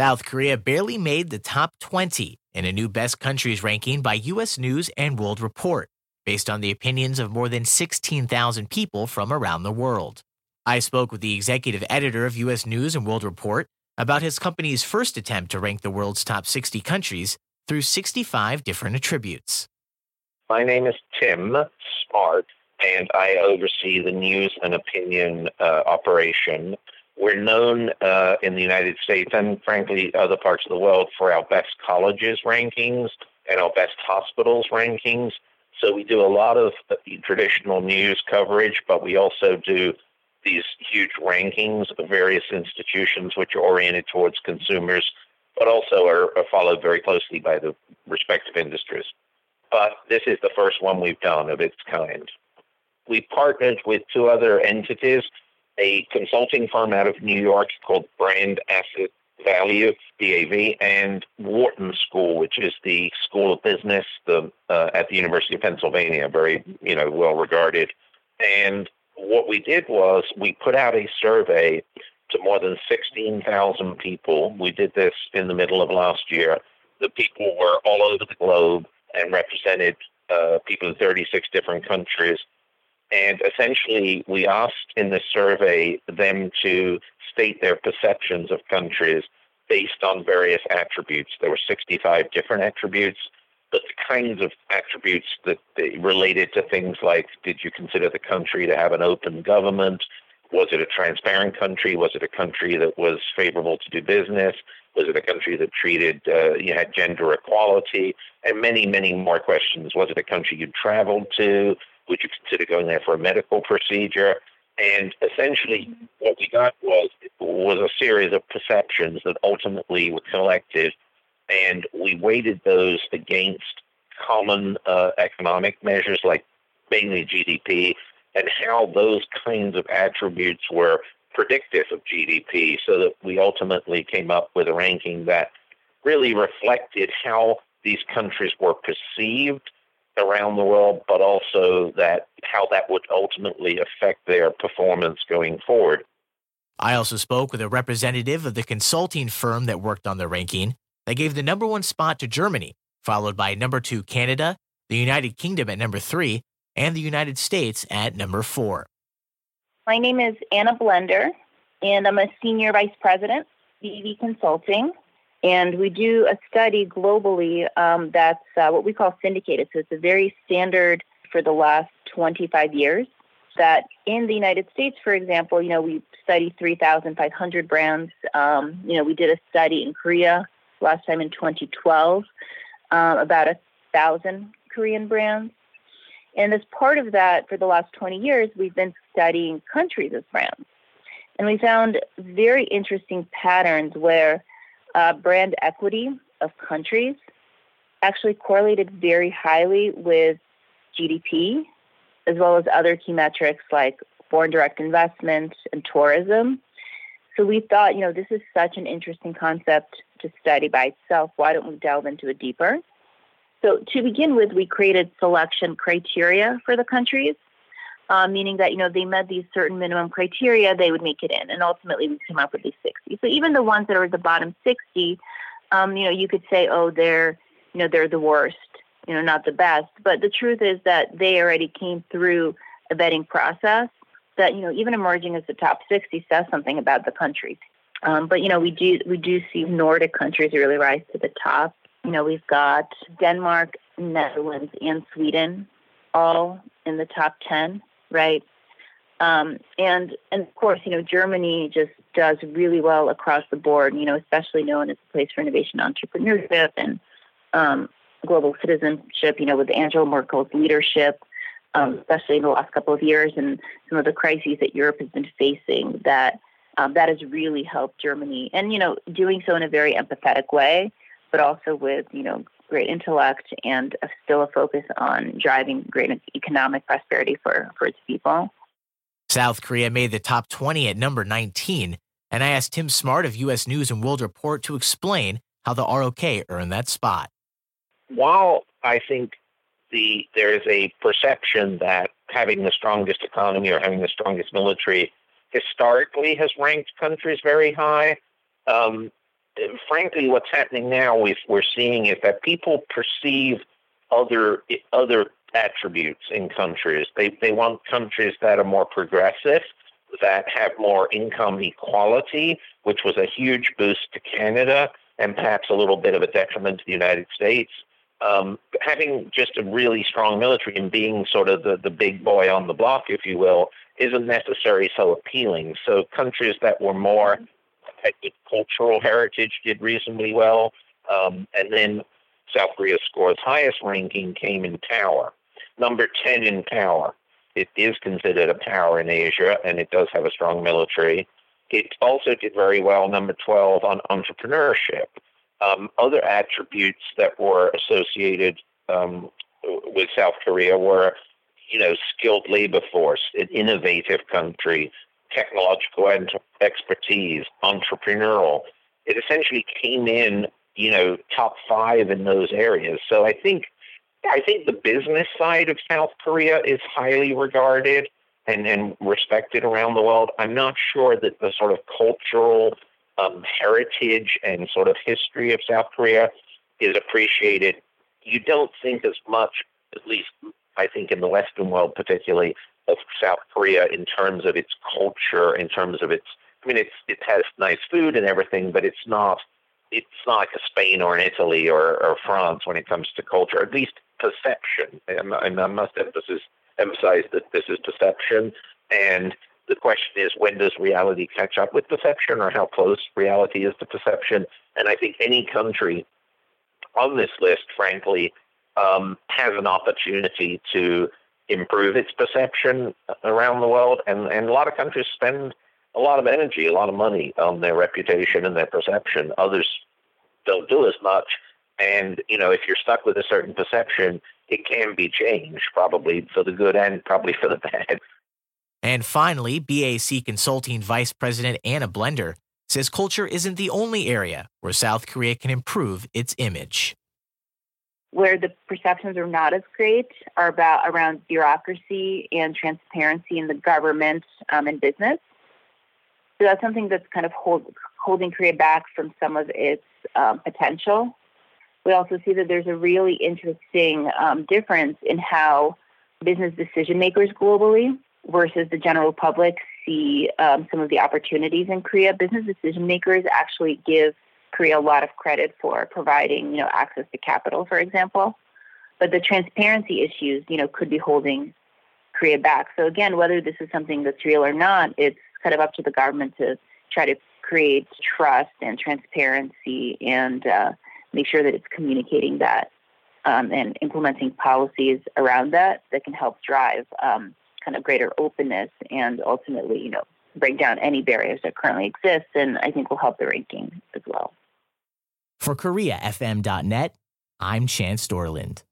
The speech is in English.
South Korea barely made the top 20 in a new best countries ranking by U.S. News and World Report, based on the opinions of more than 16,000 people from around the world. I spoke with the executive editor of U.S. News and World Report about his company's first attempt to rank the world's top 60 countries through 65 different attributes. My name is Tim Smart, and I oversee the news and opinion uh, operation. We're known uh, in the United States and, frankly, other parts of the world for our best colleges rankings and our best hospitals rankings. So we do a lot of uh, traditional news coverage, but we also do these huge rankings of various institutions which are oriented towards consumers, but also are, are followed very closely by the respective industries. But this is the first one we've done of its kind. We partnered with two other entities, a consulting firm out of New York called Brand Asset Value, BAV, and Wharton School, which is the School of Business the, uh, at the University of Pennsylvania, very you know well regarded. And what we did was we put out a survey to more than 16,000 people. We did this in the middle of last year. The people were all over the globe and represented uh, people in 36 different countries. And essentially, we asked in the survey them to state their perceptions of countries based on various attributes. There were 65 different attributes but the kinds of attributes that, related to things like did you consider the country to have an open government? Was it a transparent country? Was it a country that was favorable to do business? Was it a country that treated, uh, you had gender equality? And many, many more questions. Was it a country you traveled to? Would you consider going there for a medical procedure? And essentially, what we got was was a series of perceptions that ultimately were collected and we weighted those against common uh, economic measures like mainly GDP and how those kinds of attributes were predictive of GDP so that we ultimately came up with a ranking that really reflected how these countries were perceived around the world, but also that how that would ultimately affect their performance going forward. I also spoke with a representative of the consulting firm that worked on the ranking, they gave the number one spot to Germany, followed by number two Canada, the United Kingdom at number three, and the United States at number four. My name is Anna Blender, and I'm a senior vice president, BAV Consulting. And we do a study globally um, that's uh, what we call syndicated. So it's a very standard for the last 25 years. That in the United States, for example, you know, we studied 3,500 brands. Um, you know, we did a study in Korea last time in 2012, um, about a thousand Korean brands. And as part of that, for the last 20 years, we've been studying countries as brands. And we found very interesting patterns where uh, brand equity of countries actually correlated very highly with GDP, as well as other key metrics like foreign direct investment and tourism. So we thought, you know, this is such an interesting concept to study by itself. Why don't we delve into it deeper? So, to begin with, we created selection criteria for the countries, uh, meaning that you know they met these certain minimum criteria, they would make it in, and ultimately we came up with these 60. So even the ones that are at the bottom 60, um, you know, you could say, oh, they're you know they're the worst, you know, not the best. But the truth is that they already came through a vetting process. That you know, even emerging as the top 60 says something about the country. Um, but you know, we do we do see Nordic countries really rise to the top. You know, we've got Denmark, Netherlands, and Sweden all in the top ten, right? Um, and and of course, you know, Germany just does really well across the board. You know, especially known as a place for innovation, entrepreneurship, and um, global citizenship. You know, with Angela Merkel's leadership, um, especially in the last couple of years, and some of the crises that Europe has been facing, that um, that has really helped Germany, and you know, doing so in a very empathetic way, but also with you know great intellect and a, still a focus on driving great economic prosperity for for its people. South Korea made the top 20 at number 19, and I asked Tim Smart of U.S. News and World Report to explain how the ROK earned that spot. While I think the there is a perception that having the strongest economy or having the strongest military historically has ranked countries very high. Um, frankly, what's happening now, we we're seeing is that people perceive other other attributes in countries. They they want countries that are more progressive, that have more income equality, which was a huge boost to Canada and perhaps a little bit of a detriment to the United States. Um, having just a really strong military and being sort of the, the big boy on the block, if you will, isn't necessarily so appealing. So countries that were more cultural heritage did reasonably well. Um, and then South Korea's score's highest ranking came in power. Number 10 in power. It is considered a power in Asia, and it does have a strong military. It also did very well, number 12, on entrepreneurship. Um, other attributes that were associated um, with South Korea were, you know, skilled labor force, an innovative country, technological expertise, entrepreneurial. It essentially came in, you know, top five in those areas. So I think, I think the business side of South Korea is highly regarded and, and respected around the world. I'm not sure that the sort of cultural um, heritage and sort of history of South Korea is appreciated. You don't think as much, at least I think in the Western world particularly, of South Korea in terms of its culture, in terms of its. I mean, it's it has nice food and everything, but it's not it's not like a Spain or an Italy or, or France when it comes to culture. At least perception. And, I must emphasize emphasize that this is perception, and the question is when does reality catch up with perception, or how close reality is to perception? And I think any country on this list, frankly, um, has an opportunity to improve its perception around the world. And, and a lot of countries spend a lot of energy, a lot of money on their reputation and their perception. Others don't do as much. And, you know, if you're stuck with a certain perception, it can be changed, probably for the good and probably for the bad. And finally, BAV Consulting Vice President Anna Blender says culture isn't the only area where South Korea can improve its image where the perceptions are not as great are about around bureaucracy and transparency in the government um, and business. So that's something that's kind of hold, holding Korea back from some of its um, potential. We also see that there's a really interesting um, difference in how business decision makers globally versus the general public see um, some of the opportunities in Korea. Business decision makers actually give Korea a lot of credit for providing, you know, access to capital, for example. But the transparency issues, you know, could be holding Korea back. So again, whether this is something that's real or not, it's kind of up to the government to try to create trust and transparency and uh, make sure that it's communicating that um, and implementing policies around that that can help drive um, kind of greater openness and ultimately, you know, break down any barriers that currently exist. And I think will help the ranking as well. For KoreaFM.net, I'm Chance Dorland.